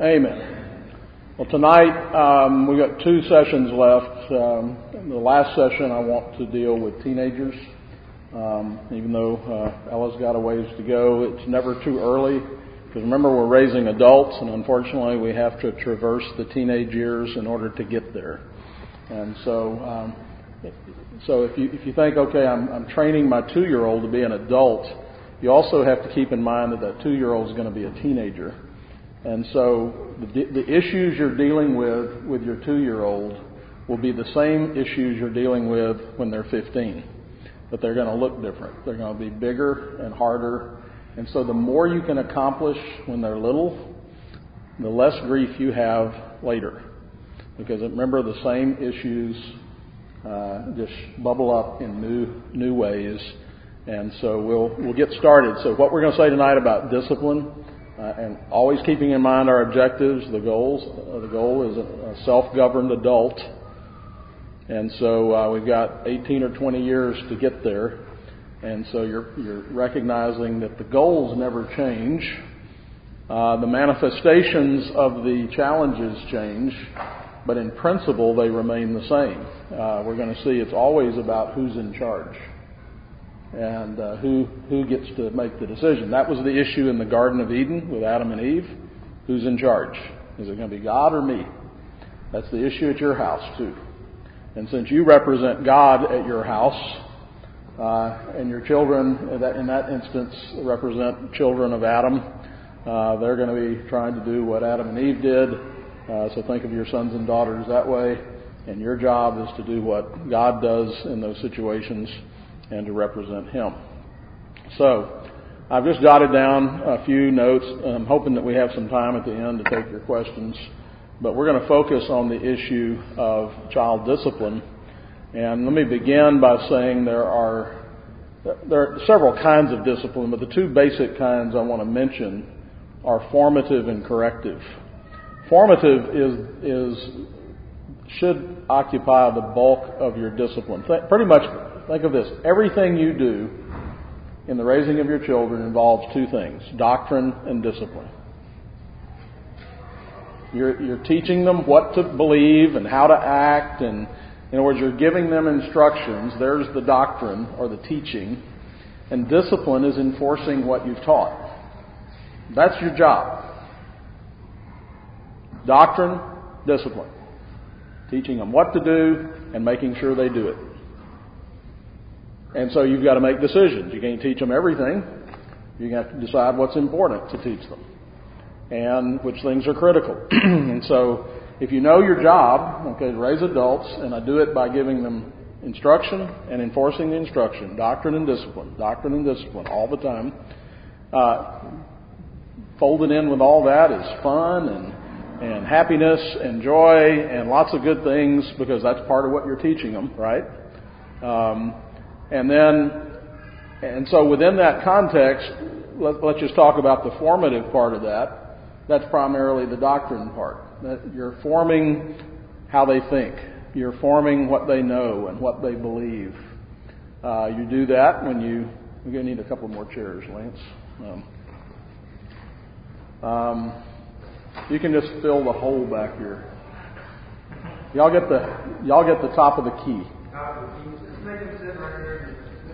Amen. Well, tonight um, we've got two sessions left. Um, the last session I want to deal with teenagers. Um, even though uh, Ella's got a ways to go, it's never too early. Because remember, we're raising adults, and unfortunately, we have to traverse the teenage years in order to get there. And so, um, so if you if you think, okay, I'm I'm training my two-year-old to be an adult, you also have to keep in mind that that two-year-old is going to be a teenager. And so the, the issues you're dealing with with your two-year-old will be the same issues you're dealing with when they're 15, but they're going to look different. They're going to be bigger and harder. And so the more you can accomplish when they're little, the less grief you have later. Because remember, the same issues uh, just bubble up in new new ways. And so we'll we'll get started. So what we're going to say tonight about discipline uh, and always keeping in mind our objectives, the goals. Uh, the goal is a, a self-governed adult, and so uh, we've got 18 or 20 years to get there. And so you're you're recognizing that the goals never change. Uh, the manifestations of the challenges change, but in principle they remain the same. Uh, we're going to see it's always about who's in charge and uh, who who gets to make the decision. That was the issue in the Garden of Eden with Adam and Eve. Who's in charge? Is it going to be God or me? That's the issue at your house too. And since you represent God at your house, uh, and your children in that, in that instance represent children of Adam, uh, they're going to be trying to do what Adam and Eve did. Uh, so think of your sons and daughters that way. And your job is to do what God does in those situations and to represent Him. So, I've just jotted down a few notes. I'm hoping that we have some time at the end to take your questions. But we're going to focus on the issue of child discipline. And let me begin by saying there are there are several kinds of discipline, but the two basic kinds I want to mention are formative and corrective. Formative is is should occupy the bulk of your discipline. Pretty much Think of this. Everything you do in the raising of your children involves two things doctrine and discipline. You're, you're teaching them what to believe and how to act, and in other words, you're giving them instructions. There's the doctrine or the teaching, and discipline is enforcing what you've taught. That's your job. Doctrine, discipline. Teaching them what to do and making sure they do it. And so you've got to make decisions. You can't teach them everything. You have to decide what's important to teach them and which things are critical. and so if you know your job, okay, raise adults, and I do it by giving them instruction and enforcing the instruction, doctrine and discipline, doctrine and discipline all the time. Uh, folded in with all that is fun and and happiness and joy and lots of good things because that's part of what you're teaching them, right? Um, and then, and so within that context, let, us just talk about the formative part of that. That's primarily the doctrine part. You're forming how they think. You're forming what they know and what they believe. Uh, you do that when you. We're going to need a couple more chairs, Lance. Um, um, you can just fill the hole back here. Y'all get the y'all get the top of the key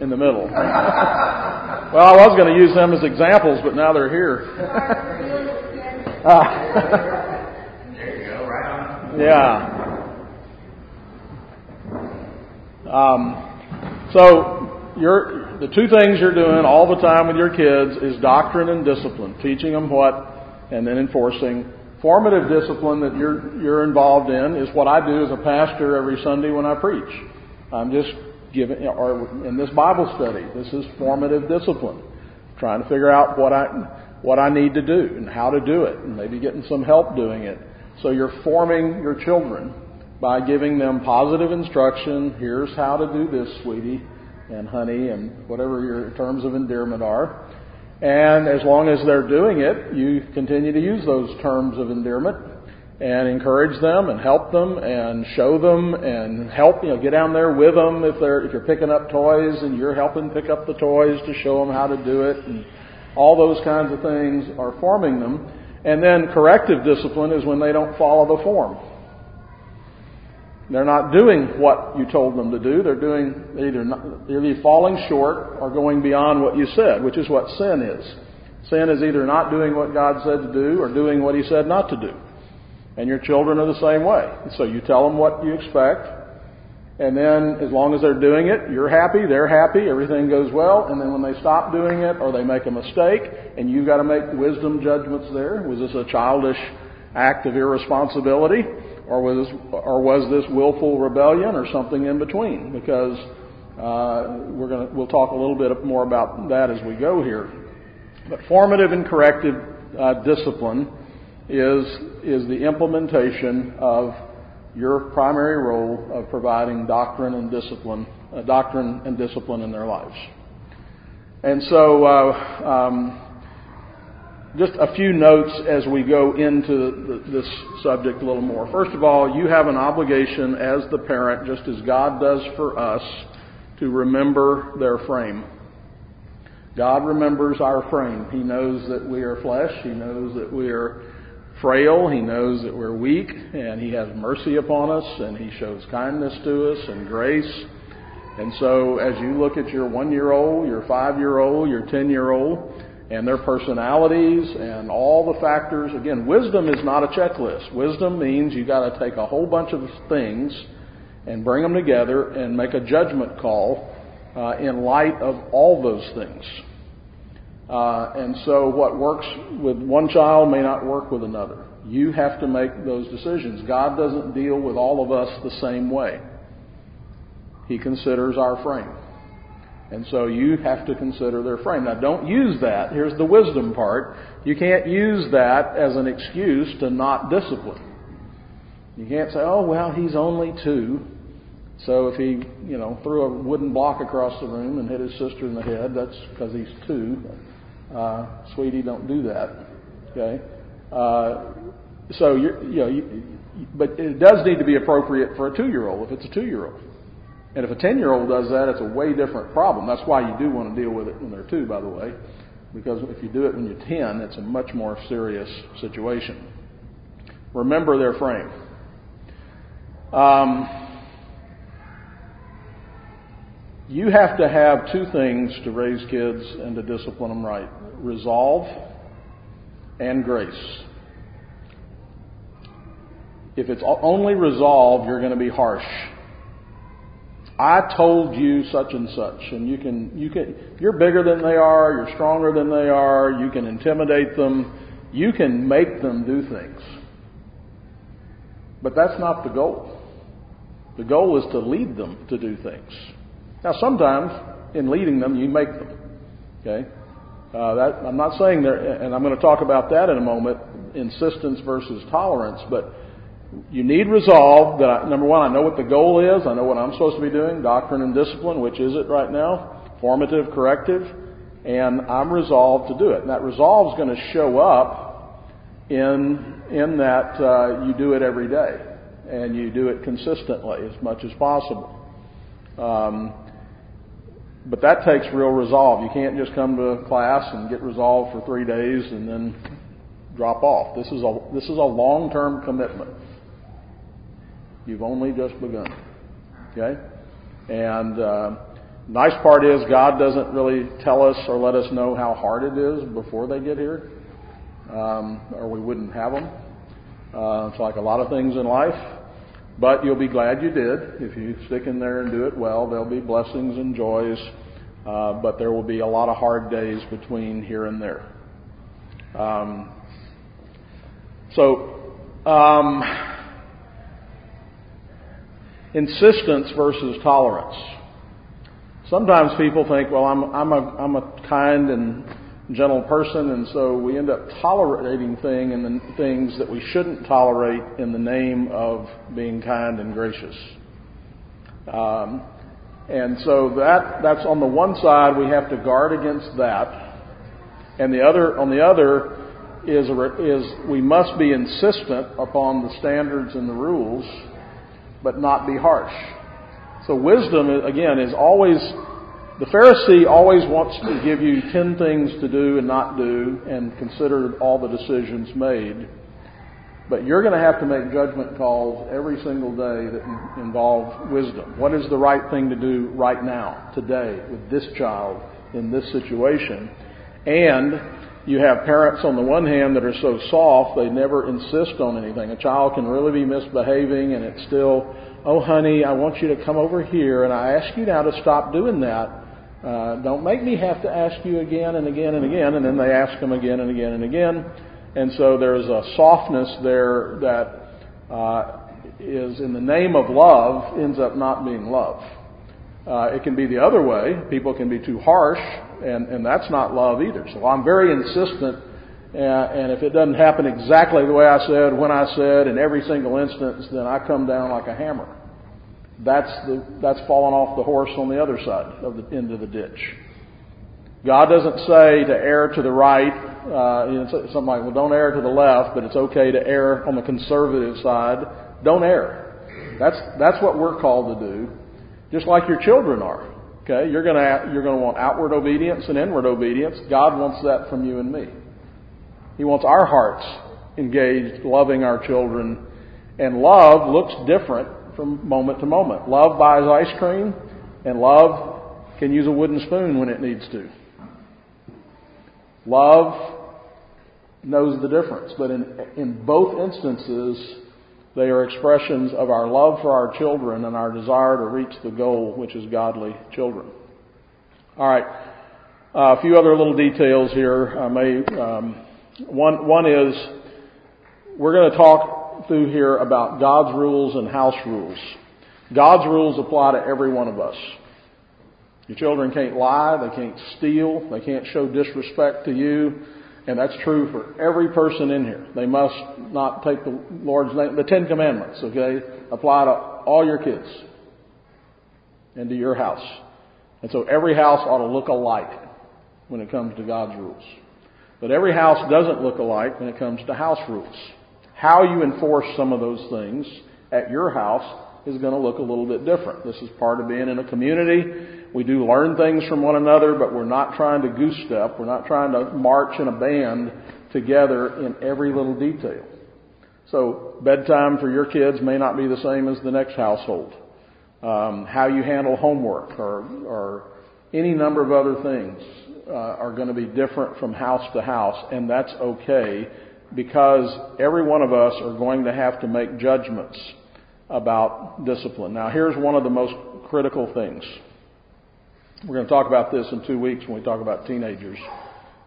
in the middle. well, I was going to use them as examples, but now they're here. there you go, right on. Yeah. Um, so you're, the two things you're doing all the time with your kids is doctrine and discipline, teaching them what, and then enforcing. Formative discipline that you're you're involved in is what I do as a pastor every Sunday when I preach. I'm just given, or in this Bible study. This is formative discipline. Trying to figure out what I, what I need to do and how to do it, and maybe getting some help doing it. So you're forming your children by giving them positive instruction. Here's how to do this, sweetie, and honey, and whatever your terms of endearment are. And as long as they're doing it, you continue to use those terms of endearment and encourage them and help them and show them and help, you know, get down there with them if they're, if you're picking up toys and you're helping pick up the toys to show them how to do it and all those kinds of things are forming them. And then corrective discipline is when they don't follow the form. They're not doing what you told them to do. They're doing either not, they're either falling short or going beyond what you said, which is what sin is. Sin is either not doing what God said to do or doing what He said not to do. And your children are the same way. So you tell them what you expect, and then as long as they're doing it, you're happy, they're happy, everything goes well, and then when they stop doing it or they make a mistake, and you've got to make wisdom judgments there, was this a childish act of irresponsibility? or was or was this willful rebellion or something in between? Because uh, we're to we'll talk a little bit more about that as we go here. But formative and corrective uh, discipline is is the implementation of your primary role of providing doctrine and discipline, uh, doctrine and discipline in their lives. And so. Uh, um, just a few notes as we go into the, this subject a little more. First of all, you have an obligation as the parent, just as God does for us, to remember their frame. God remembers our frame. He knows that we are flesh. He knows that we are frail. He knows that we're weak. And He has mercy upon us. And He shows kindness to us and grace. And so as you look at your one year old, your five year old, your ten year old, and their personalities and all the factors. Again, wisdom is not a checklist. Wisdom means you got to take a whole bunch of things and bring them together and make a judgment call uh, in light of all those things. Uh, and so, what works with one child may not work with another. You have to make those decisions. God doesn't deal with all of us the same way. He considers our frame. And so you have to consider their frame. Now don't use that. Here's the wisdom part. You can't use that as an excuse to not discipline. You can't say, oh, well, he's only two. So if he, you know, threw a wooden block across the room and hit his sister in the head, that's because he's two. Uh, sweetie, don't do that. Okay? Uh, so, you're, you know, you, but it does need to be appropriate for a two-year-old if it's a two-year-old. And if a 10 year old does that, it's a way different problem. That's why you do want to deal with it when they're two, by the way. Because if you do it when you're 10, it's a much more serious situation. Remember their frame. Um, you have to have two things to raise kids and to discipline them right resolve and grace. If it's only resolve, you're going to be harsh I told you such and such, and you can, you can, you're bigger than they are, you're stronger than they are, you can intimidate them, you can make them do things. But that's not the goal. The goal is to lead them to do things. Now, sometimes in leading them, you make them. Okay? Uh, that, I'm not saying there, and I'm going to talk about that in a moment, insistence versus tolerance, but you need resolve that, I, number one, I know what the goal is. I know what I'm supposed to be doing, doctrine and discipline, which is it right now, formative, corrective, and I'm resolved to do it. And that resolve is going to show up in, in that uh, you do it every day and you do it consistently as much as possible. Um, but that takes real resolve. You can't just come to class and get resolved for three days and then drop off. This is a, this is a long-term commitment. You've only just begun. Okay? And uh, nice part is God doesn't really tell us or let us know how hard it is before they get here, um, or we wouldn't have them. Uh, it's like a lot of things in life. But you'll be glad you did. If you stick in there and do it well, there'll be blessings and joys. Uh, but there will be a lot of hard days between here and there. Um, so, um, insistence versus tolerance. Sometimes people think, well, I'm, I'm, a, I'm a kind and gentle person, and so we end up tolerating thing and things that we shouldn't tolerate in the name of being kind and gracious. Um, and so that that's on the one side we have to guard against that, and the other on the other is is we must be insistent upon the standards and the rules but not be harsh. So wisdom, again, is always The Pharisee always wants to give you ten things to do and not do and consider all the decisions made. But you're going to have to make judgment calls every single day that involve wisdom. What is the right thing to do right now, today, with this child in this situation? And you have parents on the one hand that are so soft they never insist on anything. A child can really be misbehaving and it's still, oh honey, I want you to come over here and I ask you now to stop doing that. Uh, don't make me have to ask you again and again and again. And then they ask them again and again and again. And so there's a softness there that uh, is in the name of love ends up not being love. Uh, it can be the other way. People can be too harsh, and, and that's not love either. So I'm very insistent, uh, and if it doesn't happen exactly the way I said, when I said, in every single instance, then I come down like a hammer. That's the that's falling off the horse on the other side of the end of the ditch. God doesn't say to err to the right. Uh, you know, something like, well, don't err to the left, but it's okay to err on the conservative side. Don't err. That's that's what we're called to do, just like your children are. Okay, you're gonna you're gonna want outward obedience and inward obedience. God wants that from you and me. He wants our hearts engaged, loving our children, and love looks different from moment to moment. Love buys ice cream, and love can use a wooden spoon when it needs to. Love knows the difference, but in, in both instances, they are expressions of our love for our children and our desire to reach the goal, which is godly children. All right, uh, a few other little details here. I may um, one one is we're going to talk through here about God's rules and house rules. God's rules apply to every one of us. Your children can't lie, they can't steal, they can't show disrespect to you, and that's true for every person in here. They must not take the Lord's name. The Ten Commandments, okay, apply to all your kids and to your house. And so every house ought to look alike when it comes to God's rules. But every house doesn't look alike when it comes to house rules. How you enforce some of those things at your house is going to look a little bit different. This is part of being in a community. We do learn things from one another, but we're not trying to goose step. We're not trying to march in a band together in every little detail. So bedtime for your kids may not be the same as the next household. Um, how you handle homework or, or any number of other things uh, are going to be different from house to house, and that's okay because every one of us are going to have to make judgments about discipline. Now, here's one of the most critical things. We're going to talk about this in two weeks when we talk about teenagers.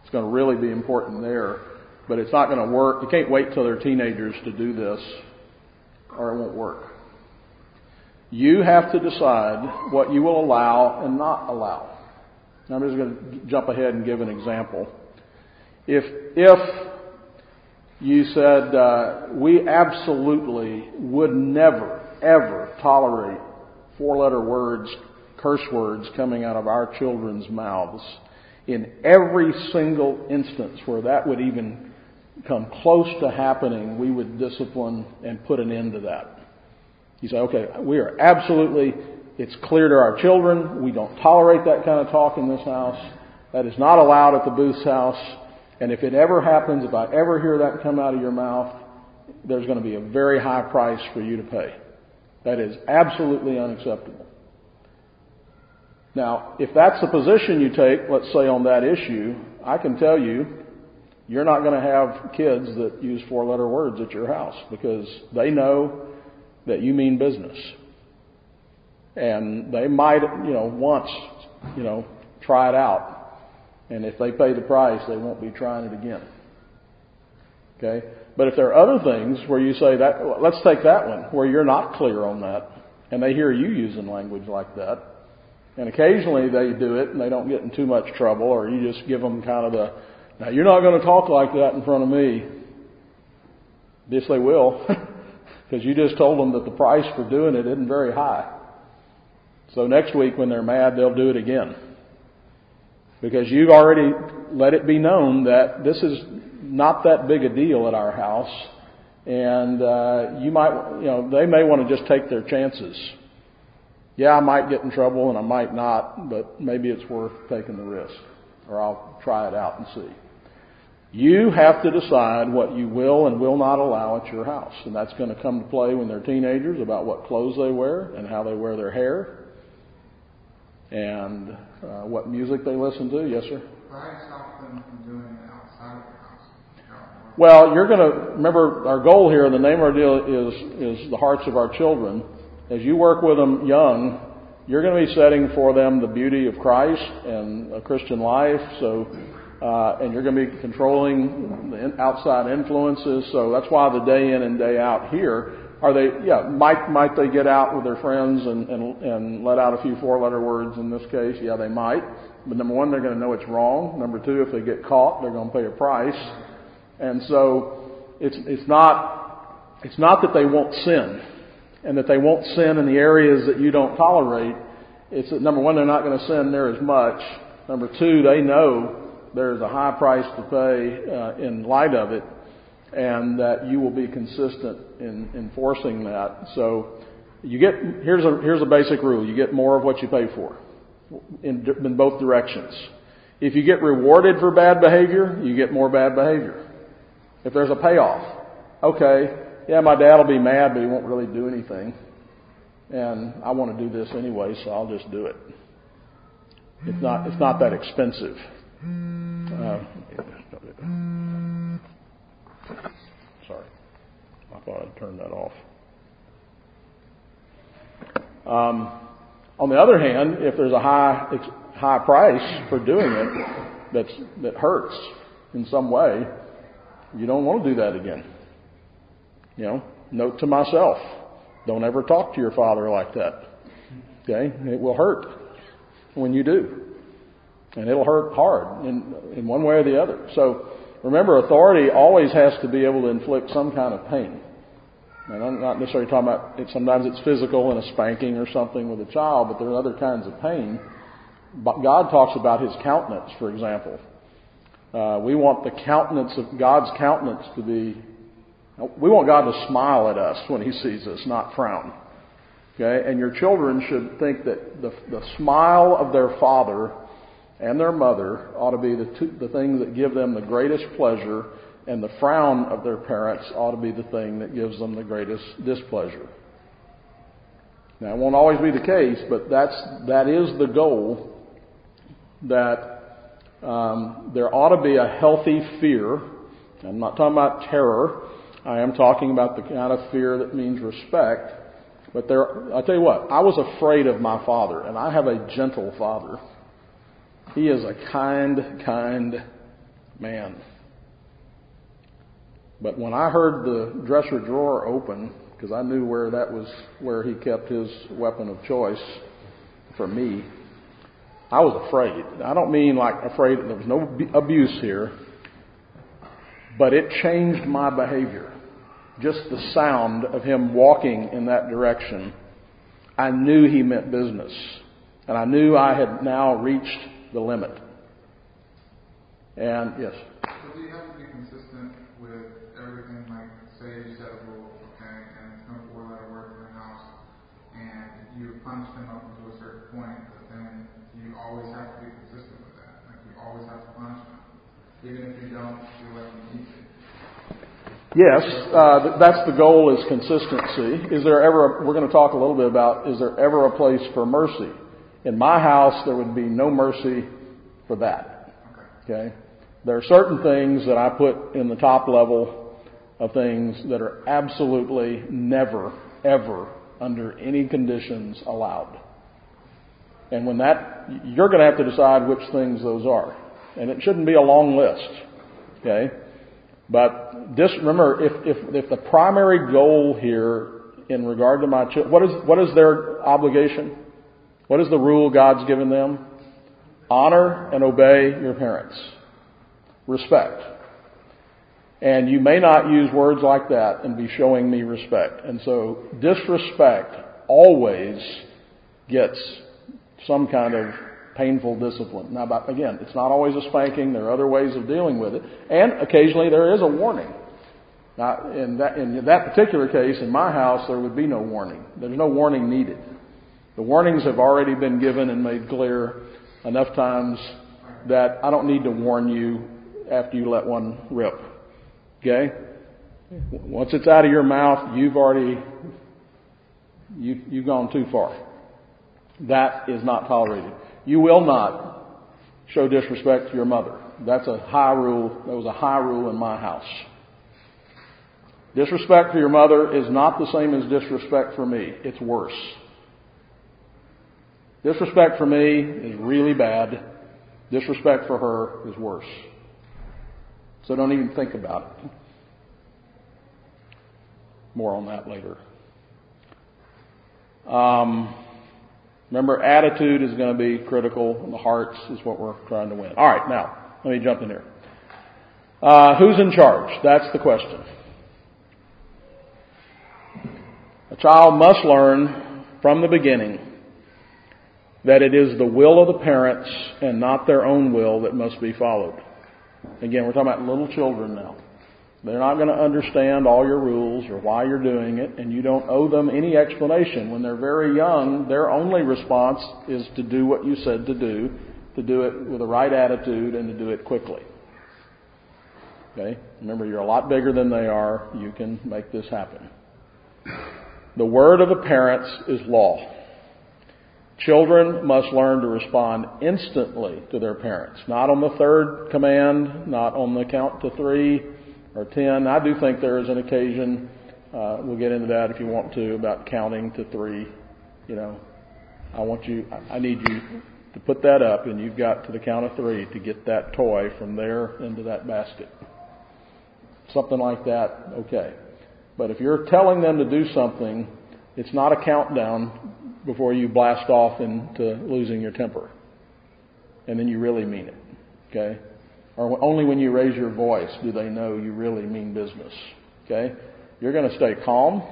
It's going to really be important there, but it's not going to work. You can't wait till they're teenagers to do this, or it won't work. You have to decide what you will allow and not allow. Now, I'm just going to jump ahead and give an example. If, if you said, uh, we absolutely would never, ever tolerate four letter words, curse words coming out of our children's mouths. In every single instance where that would even come close to happening, we would discipline and put an end to that. You say, okay, we are absolutely, it's clear to our children, we don't tolerate that kind of talk in this house. That is not allowed at the Booth's house. And if it ever happens, if I ever hear that come out of your mouth, there's going to be a very high price for you to pay. That is absolutely unacceptable. Now, if that's the position you take, let's say on that issue, I can tell you, you're not going to have kids that use four letter words at your house because they know that you mean business. And they might, you know, once, you know, try it out. And if they pay the price, they won't be trying it again. Okay? But if there are other things where you say that, let's take that one, where you're not clear on that, and they hear you using language like that, and occasionally they do it and they don't get in too much trouble, or you just give them kind of the, now you're not going to talk like that in front of me. Yes, they will, because you just told them that the price for doing it isn't very high. So next week when they're mad, they'll do it again because you've already let it be known that this is not that big a deal at our house, and uh, you might, you know, they may want to just take their chances. Yeah, I might get in trouble and I might not, but maybe it's worth taking the risk. Or I'll try it out and see. You have to decide what you will and will not allow at your house. And that's going to come to play when they're teenagers about what clothes they wear and how they wear their hair and uh, what music they listen to. Yes, sir? Why stop them from doing it outside of the house? Well, you're going to remember our goal here, the name of our deal is, is the hearts of our children. As you work with them young, you're going to be setting for them the beauty of Christ and a Christian life. So uh, and you're going to be controlling the outside influences. So that's why the day in and day out here are they? Yeah, might might they get out with their friends and and, and let out a few four-letter words in this case? Yeah, they might. But number one, they're going to know it's wrong. Number two, if they get caught, they're going to pay a price. And so it's it's not it's not that they won't sin and that they won't sin in the areas that you don't tolerate. It's that number one, they're not going to sin there as much. Number two, they know there's a high price to pay uh, in light of it, and that you will be consistent in enforcing that. So you get here's a here's a basic rule: you get more of what you pay for, in, in both directions. If you get rewarded for bad behavior, you get more bad behavior. If there's a payoff, okay, yeah, my dad will be mad, but he won't really do anything. And I want to do this anyway, so I'll just do it. It's not, it's not that expensive. Uh, sorry. I thought I'd turn that off. Um, on the other hand, if there's a high high price for doing it that's that hurts in some way, you don't want to do that again. You know, note to myself, don't ever talk to your father like that. Okay? It will hurt when you do. And it'll hurt hard in, in one way or the other. So remember, authority always has to be able to inflict some kind of pain. And I'm not necessarily talking about it, sometimes it's physical in a spanking or something with a child, but there are other kinds of pain. But God talks about His countenance, for example. Uh, we want the countenance of God's countenance to be. We want God to smile at us when He sees us, not frown. Okay, and your children should think that the, the smile of their father and their mother ought to be the, two, the thing that give them the greatest pleasure, and the frown of their parents ought to be the thing that gives them the greatest displeasure. Now, it won't always be the case, but that's, that is the goal that um, there ought to be a healthy fear. I'm not talking about terror. I am talking about the kind of fear that means respect. But there, I'll tell you what, I was afraid of my father, and I have a gentle father. He is a kind, kind man. But when I heard the dresser drawer open, because I knew where that was where he kept his weapon of choice for me, I was afraid. I don't mean like afraid, there was no abuse here, but it changed my behavior. Just the sound of him walking in that direction, I knew he meant business. And I knew I had now reached the limit. And yes. So do you have to be consistent with everything? Like, say you set a rule, okay, and it's no four-letter word in the house, and you punish them up to a certain point, but then you always have to be consistent with that. Like, you always have to punish them, even if you don't you need to. Yes, uh, that's the goal is consistency. Is there ever, a, we're going to talk a little bit about, is there ever a place for mercy? In my house, there would be no mercy for that. Okay? There are certain things that I put in the top level of things that are absolutely never, ever, under any conditions allowed. And when that, you're going to have to decide which things those are. And it shouldn't be a long list. Okay? But this, remember, if, if, if the primary goal here in regard to my children, what is, what is their obligation? What is the rule God's given them? Honor and obey your parents. Respect. And you may not use words like that and be showing me respect. And so disrespect always gets some kind of painful discipline. Now, again, it's not always a spanking. There are other ways of dealing with it. And occasionally there is a warning. Now, in that, in that particular case, in my house, there would be no warning. There's no warning needed. The warnings have already been given and made clear enough times that I don't need to warn you after you let one rip. Okay? Once it's out of your mouth, you've already, you, you've gone too far. That is not tolerated. You will not show disrespect to your mother. That's a high rule. That was a high rule in my house. Disrespect for your mother is not the same as disrespect for me. It's worse. Disrespect for me is really bad. Disrespect for her is worse. So don't even think about it. More on that later. Um, remember, attitude is going to be critical, and the hearts is what we're trying to win. All right, now, let me jump in here. Uh, who's in charge? That's the question. A child must learn from the beginning that it is the will of the parents and not their own will that must be followed. Again, we're talking about little children now. They're not going to understand all your rules or why you're doing it, and you don't owe them any explanation. When they're very young, their only response is to do what you said to do, to do it with the right attitude, and to do it quickly. Okay? Remember, you're a lot bigger than they are. You can make this happen. The word of the parents is law. Children must learn to respond instantly to their parents, not on the third command, not on the count to three or ten. I do think there is an occasion, uh, we'll get into that if you want to, about counting to three. You know, I want you, I need you to put that up, and you've got to the count of three to get that toy from there into that basket. Something like that, okay. But if you're telling them to do something, it's not a countdown before you blast off into losing your temper. And then you really mean it. Okay? Or only when you raise your voice do they know you really mean business. Okay? You're going to stay calm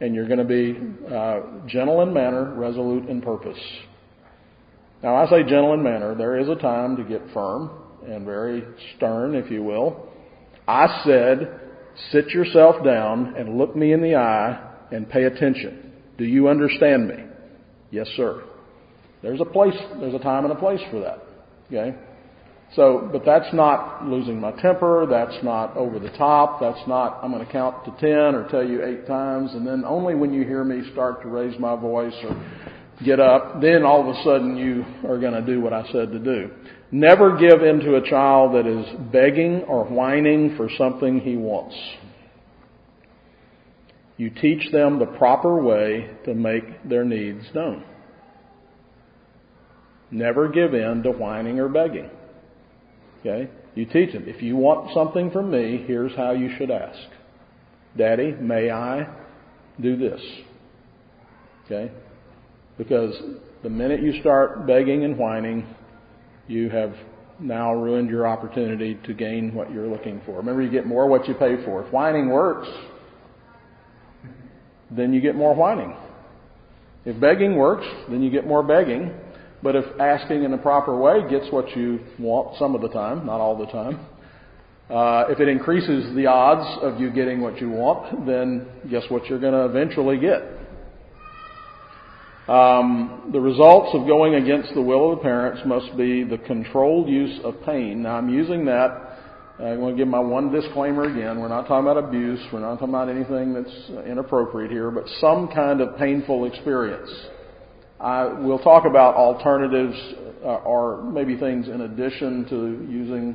and you're going to be uh, gentle in manner, resolute in purpose. Now, I say gentle in manner. There is a time to get firm and very stern, if you will. I said, sit yourself down and look me in the eye and pay attention. Do you understand me? Yes, sir. There's a place, there's a time and a place for that. Okay? So, but that's not losing my temper. That's not over the top. That's not, I'm going to count to 10 or tell you eight times. And then only when you hear me start to raise my voice or get up, then all of a sudden you are going to do what I said to do. Never give in to a child that is begging or whining for something he wants. You teach them the proper way to make their needs known. Never give in to whining or begging. Okay? You teach them, if you want something from me, here's how you should ask. Daddy, may I do this? Okay? Because the minute you start begging and whining, you have now ruined your opportunity to gain what you're looking for. Remember, you get more what you pay for. If whining works, then you get more whining. If begging works, then you get more begging. But if asking in the proper way gets what you want some of the time, not all the time, uh, if it increases the odds of you getting what you want, then guess what you're going to eventually get? Um, the results of going against the will of the parents must be the controlled use of pain. Now, I'm using that. I'm going to give my one disclaimer again. We're not talking about abuse. We're not talking about anything that's inappropriate here, but some kind of painful experience. I, we'll talk about alternatives uh, or maybe things in addition to using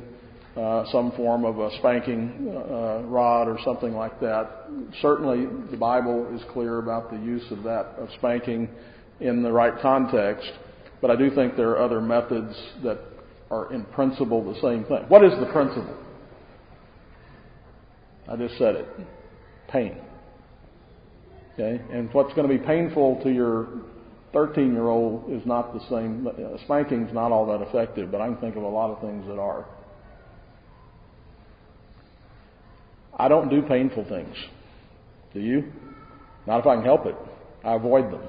uh, some form of a spanking uh, rod or something like that. Certainly, the Bible is clear about the use of that of spanking in the right context, but I do think there are other methods that are in principle the same thing. What is the principle? I just said it. Pain. Okay? And what's going to be painful to your 13 year old is not the same. Uh, spanking's not all that effective, but I can think of a lot of things that are. I don't do painful things. Do you? Not if I can help it. I avoid them.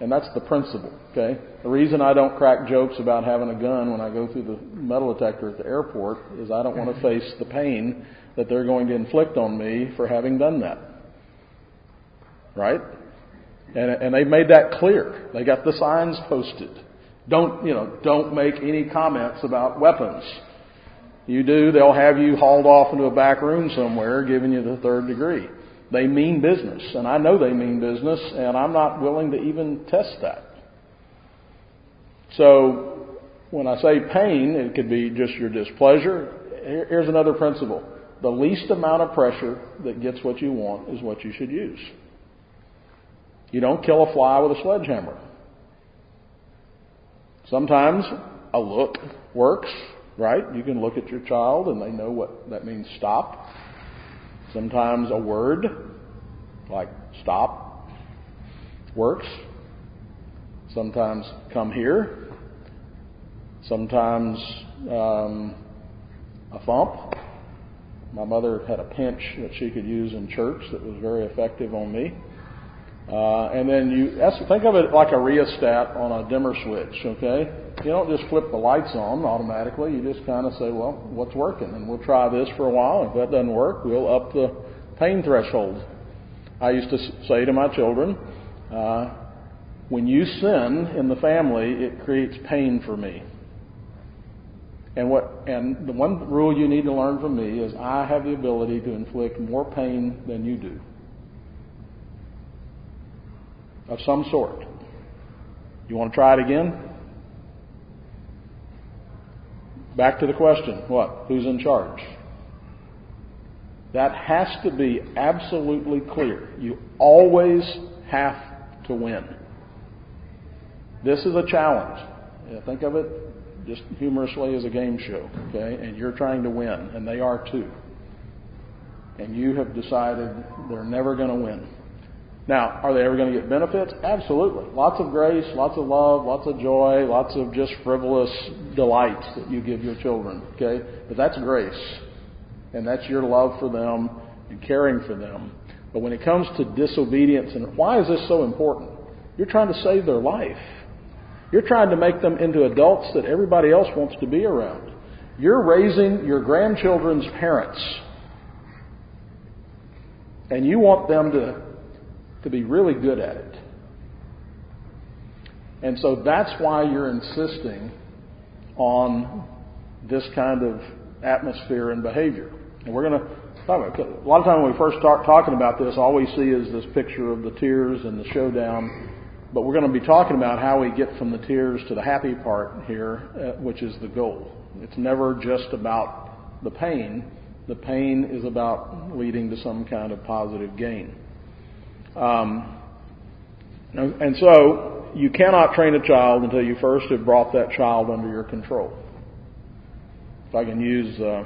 And that's the principle, okay? The reason I don't crack jokes about having a gun when I go through the metal detector at the airport is I don't want to face the pain that they're going to inflict on me for having done that. Right? And, and they made that clear. They got the signs posted. Don't, you know, don't make any comments about weapons. You do, they'll have you hauled off into a back room somewhere giving you the third degree. They mean business, and I know they mean business, and I'm not willing to even test that. So, when I say pain, it could be just your displeasure. Here's another principle. The least amount of pressure that gets what you want is what you should use. You don't kill a fly with a sledgehammer. Sometimes a look works, right? You can look at your child and they know what that means stop. Sometimes a word like stop works. Sometimes come here. Sometimes um, a thump. My mother had a pinch that she could use in church that was very effective on me. Uh, and then you think of it like a rheostat on a dimmer switch, okay? You don't just flip the lights on automatically. You just kind of say, well, what's working? And we'll try this for a while. If that doesn't work, we'll up the pain threshold. I used to say to my children, uh, when you sin in the family, it creates pain for me. And what and the one rule you need to learn from me is I have the ability to inflict more pain than you do. Of some sort. You want to try it again? Back to the question. What? Who's in charge? That has to be absolutely clear. You always have to win. This is a challenge. Think of it just humorously as a game show, okay? And you're trying to win, and they are too. And you have decided they're never going to win. Now, are they ever going to get benefits? Absolutely. Lots of grace, lots of love, lots of joy, lots of just frivolous delights that you give your children, okay? But that's grace. And that's your love for them and caring for them. But when it comes to disobedience, and why is this so important? You're trying to save their life. You're trying to make them into adults that everybody else wants to be around. You're raising your grandchildren's parents. And you want them to, to be really good at it. And so that's why you're insisting on this kind of atmosphere and behavior. And we're going to talk about it. A lot of times when we first start talking about this, all we see is this picture of the tears and the showdown but we're going to be talking about how we get from the tears to the happy part here, uh, which is the goal. It's never just about the pain. The pain is about leading to some kind of positive gain. Um, and so you cannot train a child until you first have brought that child under your control. If I can use uh,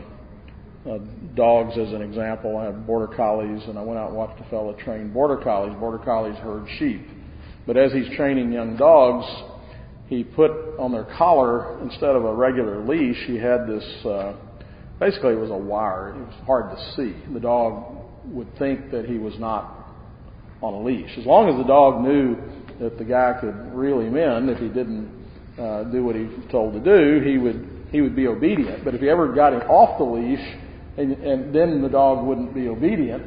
uh, dogs as an example, I have border collies, and I went out and watched a fellow train border collies. Border collies herd sheep. But as he's training young dogs, he put on their collar, instead of a regular leash, he had this, uh, basically it was a wire. It was hard to see. The dog would think that he was not on a leash. As long as the dog knew that the guy could reel him in, if he didn't uh, do what he was told to do, he would he would be obedient. But if he ever got him off the leash, and, and then the dog wouldn't be obedient,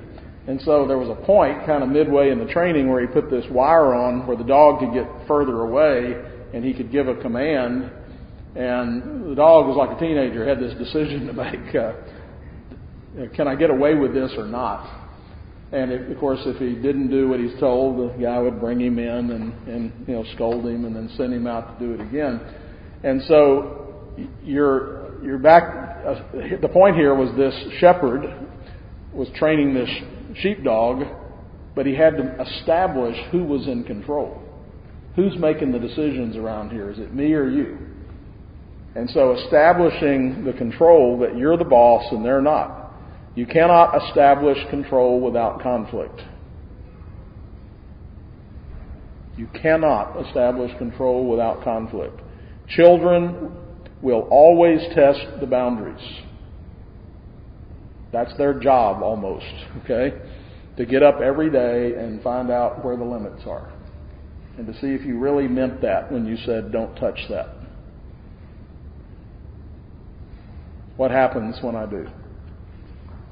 and so there was a point kind of midway in the training where he put this wire on where the dog could get further away and he could give a command. And the dog was like a teenager, had this decision to make. Uh, can I get away with this or not? And if, of course, if he didn't do what he's told, the guy would bring him in and, and you know scold him and then send him out to do it again. And so you're you're back. Uh, the point here was this shepherd was training this sheepdog, but he had to establish who was in control. Who's making the decisions around here? Is it me or you? And so establishing the control that you're the boss and they're not. You cannot establish control without conflict. You cannot establish control without conflict. Children will always test the boundaries. That's their job almost, okay? To get up every day and find out where the limits are. And to see if you really meant that when you said, don't touch that. What happens when I do?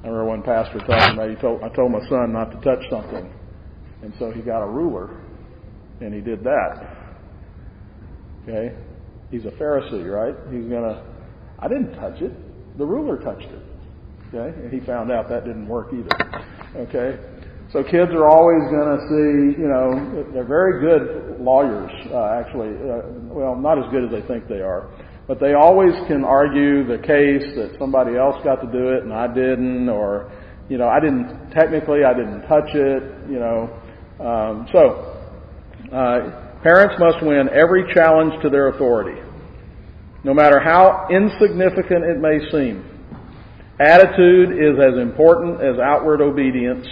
I remember one pastor talking about, he told, I told my son not to touch something. And so he got a ruler and he did that. Okay? He's a Pharisee, right? He's gonna, I didn't touch it. The ruler touched it. Okay? And he found out that didn't work either. Okay? So kids are always going to see, you know, they're very good lawyers, uh, actually. Uh, well, not as good as they think they are. But they always can argue the case that somebody else got to do it and I didn't, or, you know, I didn't, technically I didn't touch it, you know. Um, so, uh, parents must win every challenge to their authority, no matter how insignificant it may seem. Attitude is as important as outward obedience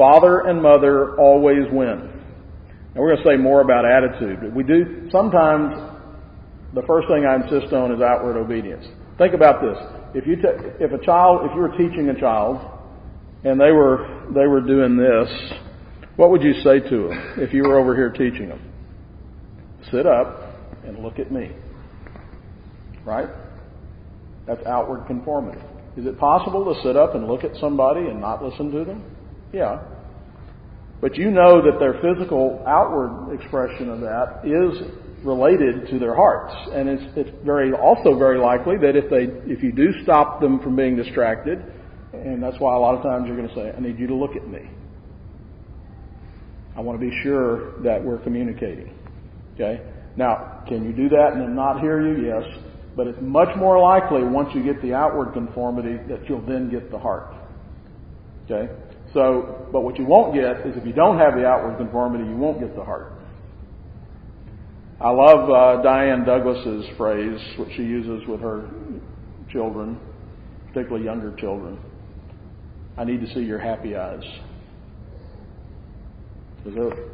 Father and mother always win. And we're going to say more about attitude. We do, sometimes, the first thing I insist on is outward obedience. Think about this. If you, t- if a child, if you were teaching a child, and they were, they were doing this, what would you say to them if you were over here teaching them? Sit up and look at me. Right? That's outward conformity. Is it possible to sit up and look at somebody and not listen to them? Yeah. But you know that their physical outward expression of that is related to their hearts. And it's, it's very, also very likely that if they, if you do stop them from being distracted, and that's why a lot of times you're going to say, I need you to look at me. I want to be sure that we're communicating. Okay? Now, can you do that and then not hear you? Yes. But it's much more likely once you get the outward conformity that you'll then get the heart. Okay? So, but what you won't get is if you don't have the outward conformity, you won't get the heart. I love uh, Diane Douglas's phrase, which she uses with her children, particularly younger children. I need to see your happy eyes. Because they're,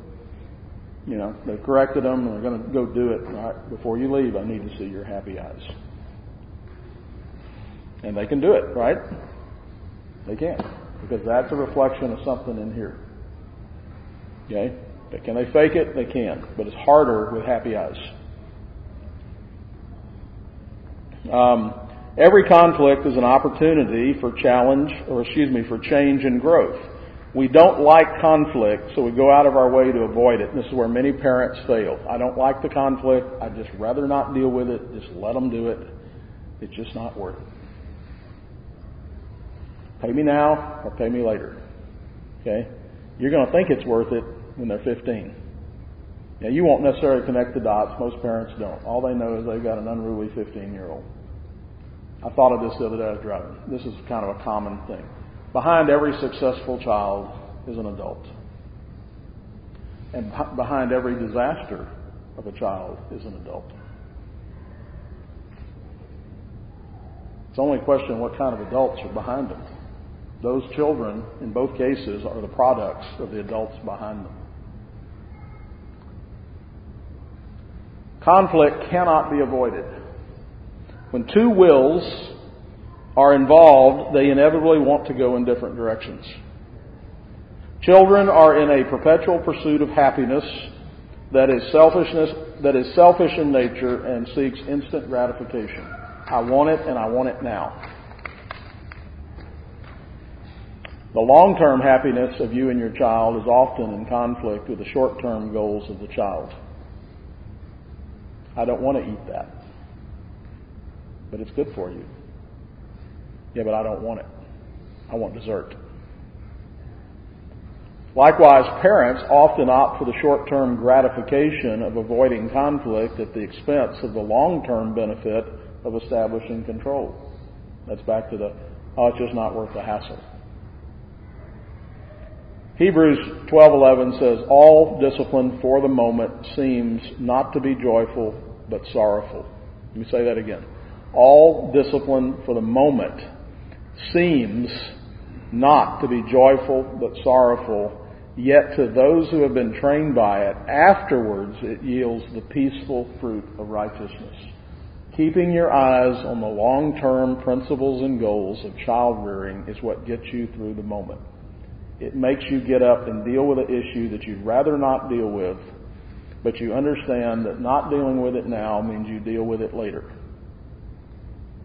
you know, they've corrected them and they're going to go do it. Right? Before you leave, I need to see your happy eyes. And they can do it, right? They can because that's a reflection of something in here. Okay? But can they fake it? They can. But it's harder with happy eyes. Um, every conflict is an opportunity for challenge, or excuse me, for change and growth. We don't like conflict, so we go out of our way to avoid it. This is where many parents fail. I don't like the conflict. I'd just rather not deal with it. Just let them do it. It's just not worth it. Pay me now or pay me later. Okay? You're going to think it's worth it when they're 15. Now, you won't necessarily connect the dots. Most parents don't. All they know is they've got an unruly 15 year old. I thought of this the other day I was driving. This is kind of a common thing. Behind every successful child is an adult. And behind every disaster of a child is an adult. It's only a question of what kind of adults are behind them. Those children, in both cases, are the products of the adults behind them. Conflict cannot be avoided. When two wills are involved, they inevitably want to go in different directions. Children are in a perpetual pursuit of happiness that is selfishness that is selfish in nature and seeks instant gratification. I want it and I want it now. The long term happiness of you and your child is often in conflict with the short term goals of the child. I don't want to eat that, but it's good for you. Yeah, but I don't want it. I want dessert. Likewise, parents often opt for the short term gratification of avoiding conflict at the expense of the long term benefit of establishing control. That's back to the, oh, it's just not worth the hassle. Hebrews 12:11 says all discipline for the moment seems not to be joyful but sorrowful. Let me say that again. All discipline for the moment seems not to be joyful but sorrowful, yet to those who have been trained by it, afterwards it yields the peaceful fruit of righteousness. Keeping your eyes on the long-term principles and goals of child rearing is what gets you through the moment. It makes you get up and deal with an issue that you'd rather not deal with, but you understand that not dealing with it now means you deal with it later.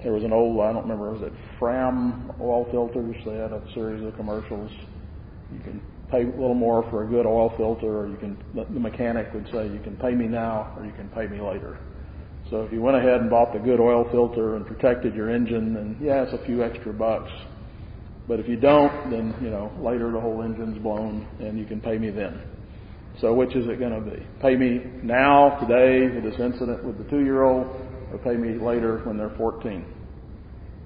There was an old, I don't remember, was it Fram oil filters? They had a series of commercials. you can pay a little more for a good oil filter, or you can, the mechanic would say, you can pay me now, or you can pay me later. So if you went ahead and bought the good oil filter and protected your engine, then yeah, it's a few extra bucks. But if you don't, then, you know, later the whole engine's blown and you can pay me then. So which is it going to be? Pay me now, today, for this incident with the two-year-old, or pay me later when they're 14?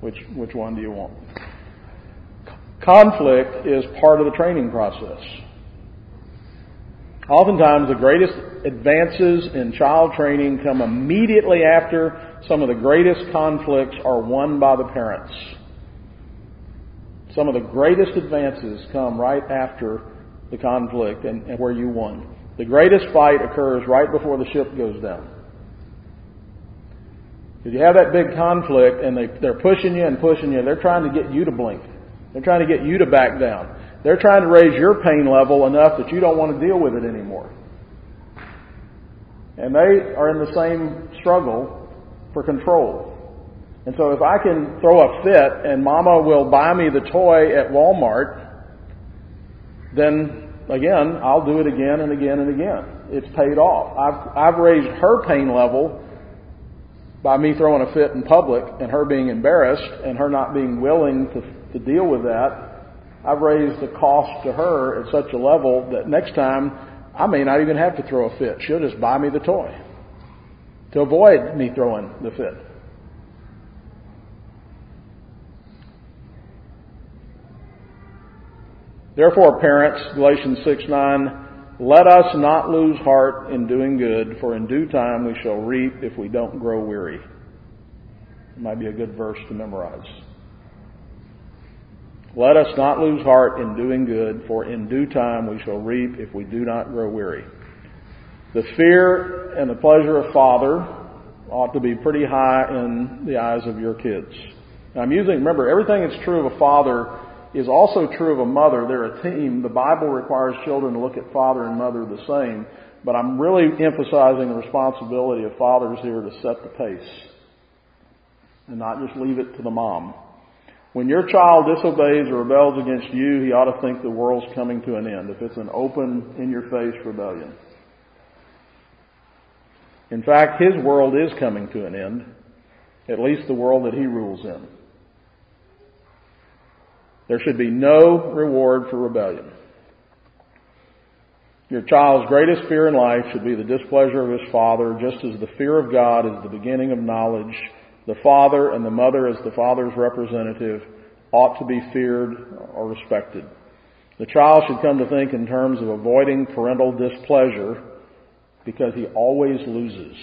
Which, which one do you want? Conflict is part of the training process. Oftentimes, the greatest advances in child training come immediately after some of the greatest conflicts are won by the parents. Some of the greatest advances come right after the conflict and, and where you won. The greatest fight occurs right before the ship goes down. If you have that big conflict and they, they're pushing you and pushing you, they're trying to get you to blink. They're trying to get you to back down. They're trying to raise your pain level enough that you don't want to deal with it anymore. And they are in the same struggle for control. And so if I can throw a fit and mama will buy me the toy at Walmart, then again, I'll do it again and again and again. It's paid off. I've, I've raised her pain level by me throwing a fit in public and her being embarrassed and her not being willing to, to deal with that. I've raised the cost to her at such a level that next time I may not even have to throw a fit. She'll just buy me the toy to avoid me throwing the fit. Therefore, parents, Galatians 6 9, let us not lose heart in doing good, for in due time we shall reap if we don't grow weary. It might be a good verse to memorize. Let us not lose heart in doing good, for in due time we shall reap if we do not grow weary. The fear and the pleasure of Father ought to be pretty high in the eyes of your kids. I'm using, remember, everything that's true of a father is also true of a mother. They're a team. The Bible requires children to look at father and mother the same, but I'm really emphasizing the responsibility of fathers here to set the pace and not just leave it to the mom. When your child disobeys or rebels against you, he ought to think the world's coming to an end if it's an open, in your face rebellion. In fact, his world is coming to an end, at least the world that he rules in. There should be no reward for rebellion. Your child's greatest fear in life should be the displeasure of his father, just as the fear of God is the beginning of knowledge. The father and the mother, as the father's representative, ought to be feared or respected. The child should come to think in terms of avoiding parental displeasure because he always loses.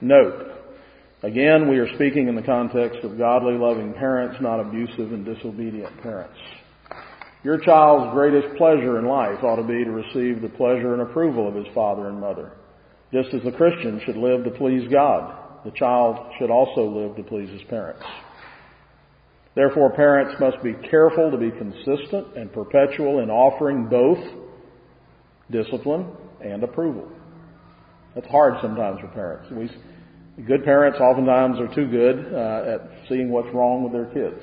Note, Again, we are speaking in the context of godly, loving parents, not abusive and disobedient parents. Your child's greatest pleasure in life ought to be to receive the pleasure and approval of his father and mother. Just as the Christian should live to please God, the child should also live to please his parents. Therefore, parents must be careful to be consistent and perpetual in offering both discipline and approval. That's hard sometimes for parents. We, Good parents oftentimes are too good uh, at seeing what's wrong with their kids.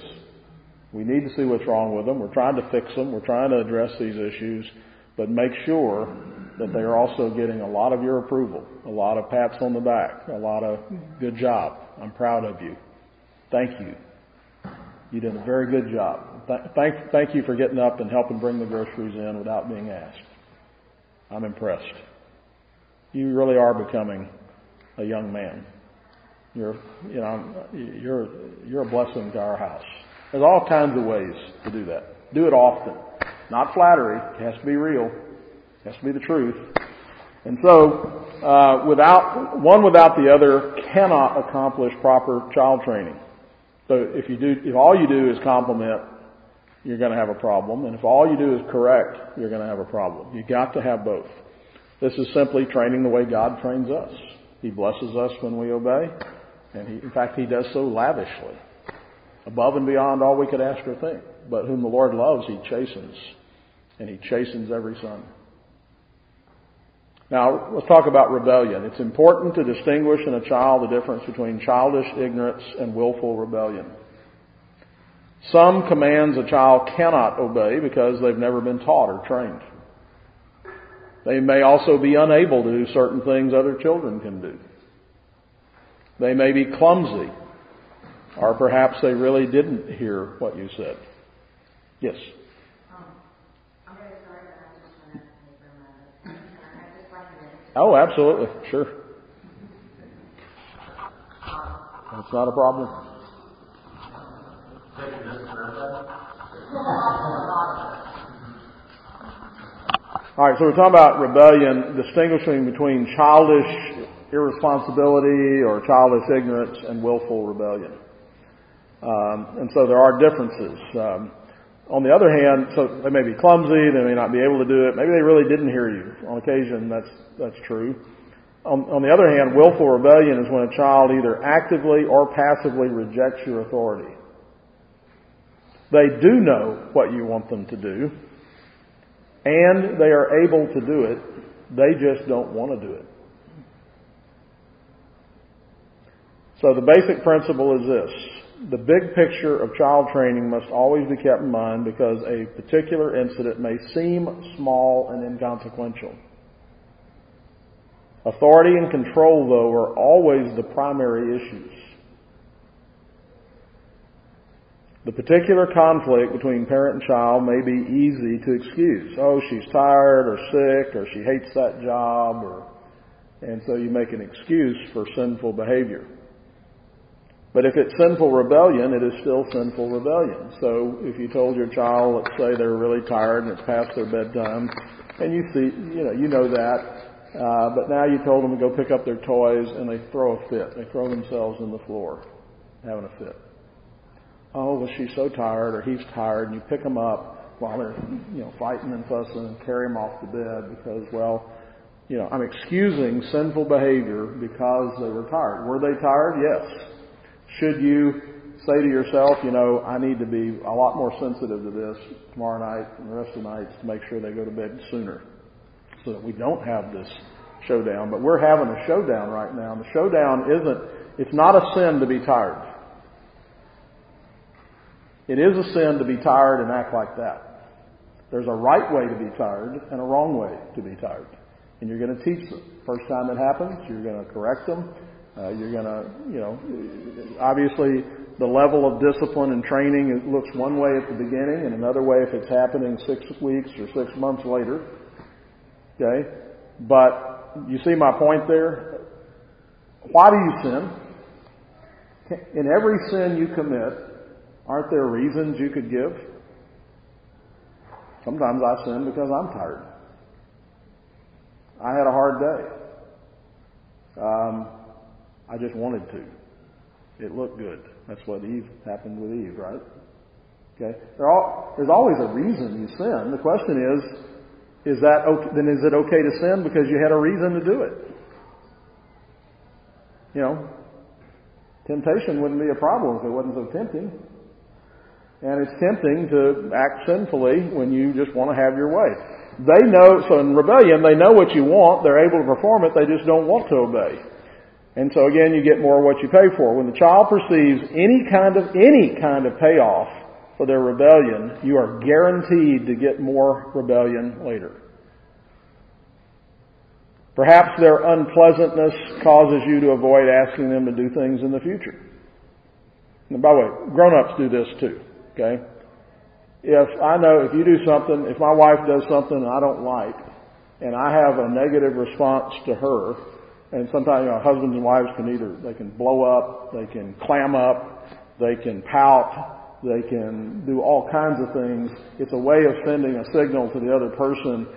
We need to see what's wrong with them. We're trying to fix them. We're trying to address these issues, but make sure that they are also getting a lot of your approval, a lot of pats on the back, a lot of good job. I'm proud of you. Thank you. You did a very good job. Thank, thank you for getting up and helping bring the groceries in without being asked. I'm impressed. You really are becoming a young man. You're, you know, you're, you're a blessing to our house. There's all kinds of ways to do that. Do it often. Not flattery. It has to be real. It has to be the truth. And so, uh, without, one without the other cannot accomplish proper child training. So if you do, if all you do is compliment, you're going to have a problem. And if all you do is correct, you're going to have a problem. You got to have both. This is simply training the way God trains us. He blesses us when we obey. And he, in fact, he does so lavishly, above and beyond all we could ask or think. But whom the Lord loves, he chastens, and he chastens every son. Now, let's talk about rebellion. It's important to distinguish in a child the difference between childish ignorance and willful rebellion. Some commands a child cannot obey because they've never been taught or trained. They may also be unable to do certain things other children can do. They may be clumsy, or perhaps they really didn't hear what you said. Yes. Oh, absolutely. Sure. That's not a problem. All right, so we're talking about rebellion, distinguishing between childish irresponsibility or childish ignorance and willful rebellion. Um, and so there are differences. Um, on the other hand, so they may be clumsy, they may not be able to do it, maybe they really didn't hear you. On occasion, that's, that's true. On, on the other hand, willful rebellion is when a child either actively or passively rejects your authority. They do know what you want them to do, and they are able to do it, they just don't want to do it. So the basic principle is this the big picture of child training must always be kept in mind because a particular incident may seem small and inconsequential. Authority and control, though, are always the primary issues. The particular conflict between parent and child may be easy to excuse. Oh, she's tired or sick or she hates that job or, and so you make an excuse for sinful behavior. But if it's sinful rebellion, it is still sinful rebellion. So if you told your child, let's say they're really tired and it's past their bedtime, and you see, you know, you know that, uh, but now you told them to go pick up their toys and they throw a fit. They throw themselves in the floor, having a fit. Oh, well, she's so tired or he's tired, and you pick them up while they're, you know, fighting and fussing and carry them off to bed because, well, you know, I'm excusing sinful behavior because they were tired. Were they tired? Yes. Should you say to yourself, you know, I need to be a lot more sensitive to this tomorrow night and the rest of the nights to make sure they go to bed sooner so that we don't have this showdown. But we're having a showdown right now. And the showdown isn't, it's not a sin to be tired. It is a sin to be tired and act like that. There's a right way to be tired and a wrong way to be tired. And you're going to teach them. First time it happens, you're going to correct them. Uh, you're going to, you know, obviously the level of discipline and training it looks one way at the beginning and another way if it's happening six weeks or six months later. Okay? But you see my point there? Why do you sin? In every sin you commit, aren't there reasons you could give? Sometimes I sin because I'm tired. I had a hard day. Um, I just wanted to. It looked good. That's what Eve happened with Eve, right? Okay. There All, there's always a reason you sin. The question is, is that okay, then is it okay to sin because you had a reason to do it? You know, temptation wouldn't be a problem if it wasn't so tempting. And it's tempting to act sinfully when you just want to have your way. They know, so in rebellion, they know what you want, they're able to perform it, they just don't want to obey. And so again, you get more what you pay for. When the child perceives any kind of, any kind of payoff for their rebellion, you are guaranteed to get more rebellion later. Perhaps their unpleasantness causes you to avoid asking them to do things in the future. And by the way, grown-ups do this too, okay? If I know, if you do something, if my wife does something I don't like, and I have a negative response to her, and sometimes, you know, husbands and wives can either, they can blow up, they can clam up, they can pout, they can do all kinds of things. It's a way of sending a signal to the other person,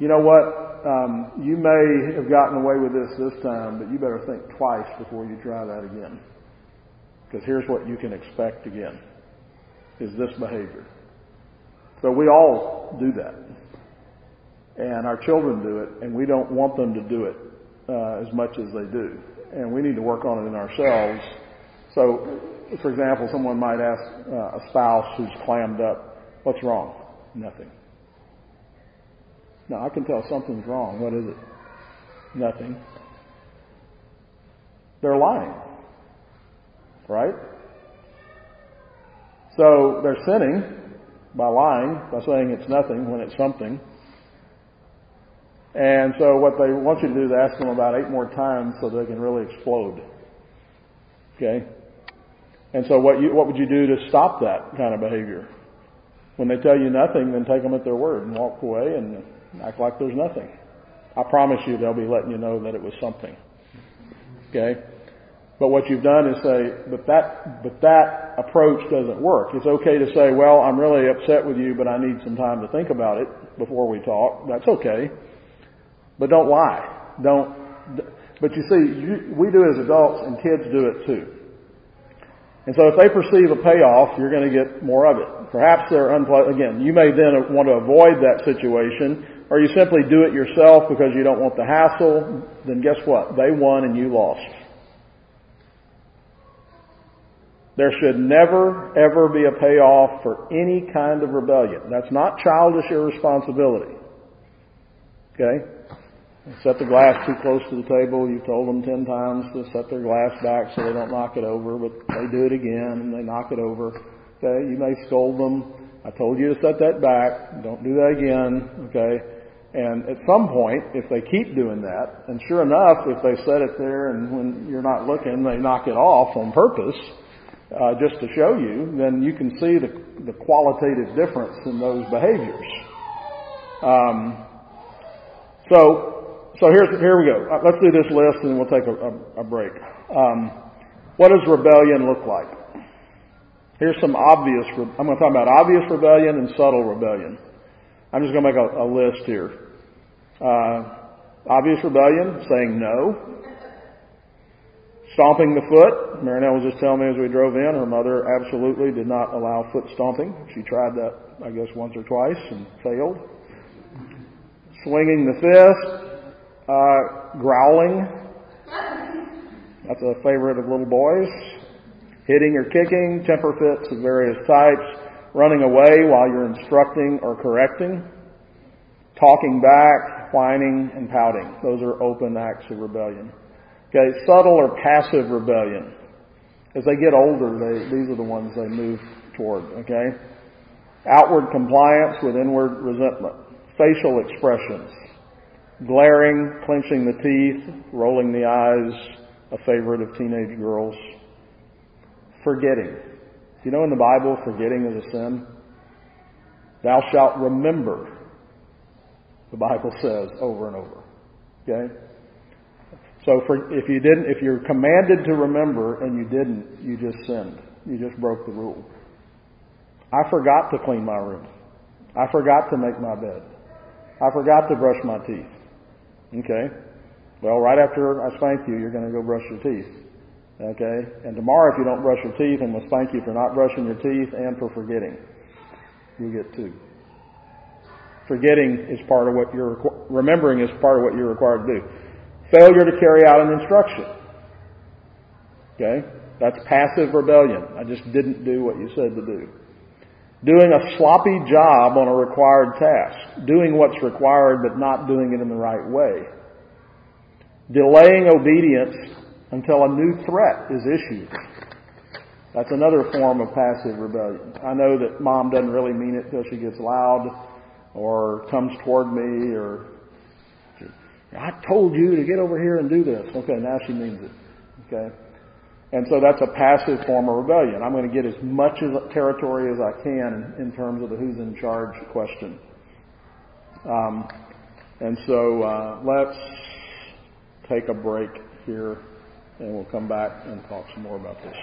you know what, um, you may have gotten away with this this time, but you better think twice before you try that again. Because here's what you can expect again, is this behavior. So we all do that. And our children do it, and we don't want them to do it uh, as much as they do. And we need to work on it in ourselves. So, for example, someone might ask uh, a spouse who's clammed up, what's wrong? Nothing. Now, I can tell something's wrong. What is it? Nothing. They're lying. Right? So they're sinning by lying, by saying it's nothing when it's something. And so what they want you to do is ask them about eight more times so they can really explode. Okay? And so what you, what would you do to stop that kind of behavior? When they tell you nothing, then take them at their word and walk away and act like there's nothing. I promise you they'll be letting you know that it was something. Okay? But what you've done is say, but that, but that approach doesn't work. It's okay to say, well, I'm really upset with you, but I need some time to think about it before we talk. That's okay. But don't lie. Don't, but you see, you, we do as adults and kids do it too. And so if they perceive a payoff, you're going to get more of it. Perhaps they're unpleasant. Again, you may then want to avoid that situation, or you simply do it yourself because you don't want the hassle. Then guess what? They won and you lost. There should never, ever be a payoff for any kind of rebellion. That's not childish irresponsibility. Okay? Set the glass too close to the table. You've told them ten times to set their glass back so they don't knock it over, but they do it again and they knock it over. Okay? You may scold them. I told you to set that back. Don't do that again. Okay? And at some point, if they keep doing that, and sure enough, if they set it there and when you're not looking, they knock it off on purpose, uh, just to show you, then you can see the, the qualitative difference in those behaviors. Um, so, so here's, here we go. Uh, let's do this list and we'll take a, a, a break. Um, what does rebellion look like? Here's some obvious, I'm going to talk about obvious rebellion and subtle rebellion. I'm just going to make a, a list here. Uh, obvious rebellion, saying no. Stomping the foot. Marinelle was just telling me as we drove in, her mother absolutely did not allow foot stomping. She tried that, I guess, once or twice and failed. Swinging the fist. Uh, growling. That's a favorite of little boys. Hitting or kicking. Temper fits of various types. Running away while you're instructing or correcting. Talking back. Whining and pouting. Those are open acts of rebellion. Okay, subtle or passive rebellion. As they get older, they, these are the ones they move toward, okay? Outward compliance with inward resentment. Facial expressions. Glaring, clenching the teeth, rolling the eyes, a favorite of teenage girls. Forgetting. You know in the Bible, forgetting is a sin? Thou shalt remember, the Bible says over and over. Okay? So for, if you didn't, if you're commanded to remember and you didn't, you just sinned. You just broke the rule. I forgot to clean my room. I forgot to make my bed. I forgot to brush my teeth. Okay? Well, right after I spank you, you're going to go brush your teeth. Okay? And tomorrow, if you don't brush your teeth, I'm going to spank you for not brushing your teeth and for forgetting. You get two. Forgetting is part of what you're, remembering is part of what you're required to do. Failure to carry out an instruction. Okay? That's passive rebellion. I just didn't do what you said to do. Doing a sloppy job on a required task. Doing what's required but not doing it in the right way. Delaying obedience until a new threat is issued. That's another form of passive rebellion. I know that mom doesn't really mean it till she gets loud or comes toward me or I told you to get over here and do this. Okay, now she means it. Okay? And so that's a passive form of rebellion. I'm going to get as much territory as I can in terms of the who's in charge question. Um, and so uh, let's take a break here and we'll come back and talk some more about this.